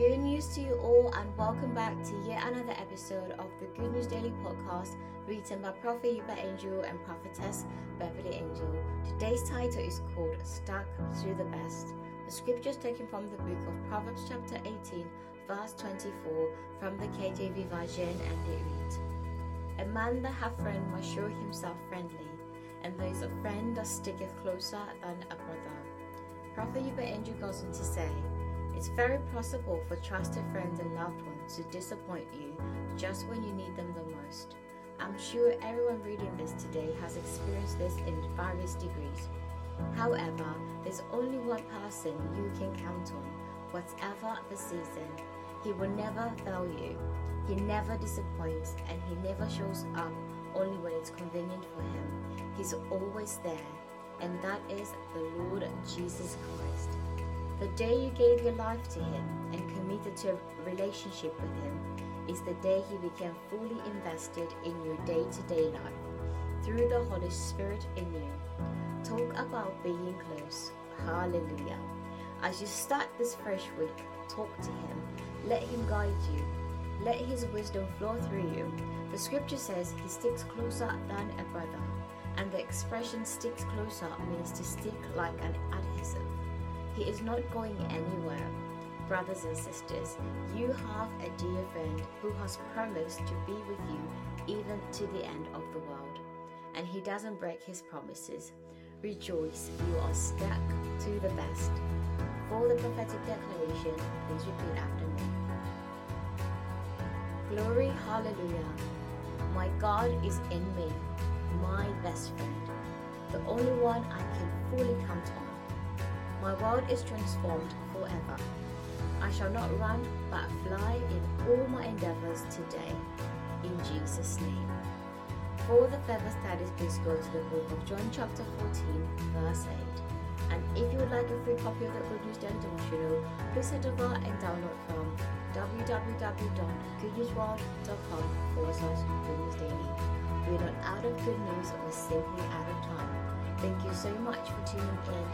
Good news to you all, and welcome back to yet another episode of the Good News Daily podcast written by Prophet Uebert Angel and Prophetess Beverly Angel. Today's title is called Stuck to the Best. The scripture is taken from the book of Proverbs, chapter 18, verse 24, from the KJV version, and it reads A man that hath friend must show himself friendly, and there is a friend that sticketh closer than a brother. Prophet Uebert Angel goes on to say, it's very possible for trusted friends and loved ones to disappoint you just when you need them the most. I'm sure everyone reading this today has experienced this in various degrees. However, there's only one person you can count on, whatever the season. He will never fail you. He never disappoints and he never shows up only when it's convenient for him. He's always there, and that is the Lord Jesus Christ. The day you gave your life to Him and committed to a relationship with Him is the day He became fully invested in your day to day life through the Holy Spirit in you. Talk about being close. Hallelujah. As you start this fresh week, talk to Him. Let Him guide you. Let His wisdom flow through you. The scripture says He sticks closer than a brother, and the expression sticks closer means to stick like an adhesive. He is not going anywhere. Brothers and sisters, you have a dear friend who has promised to be with you even to the end of the world. And he doesn't break his promises. Rejoice, you are stuck to the best. For the prophetic declaration, please repeat after me. Glory, hallelujah. My God is in me, my best friend, the only one I can fully count on. My world is transformed forever. I shall not run, but fly in all my endeavors today. In Jesus' name. For the further studies, please go to the book of John, chapter 14, verse 8. And if you would like a free copy of the Good News Daily Devotional, please over and download from www.goodnewsworld.com forward slash Good News Daily. We're not out of good news, we're simply out of time. Thank you so much for tuning in,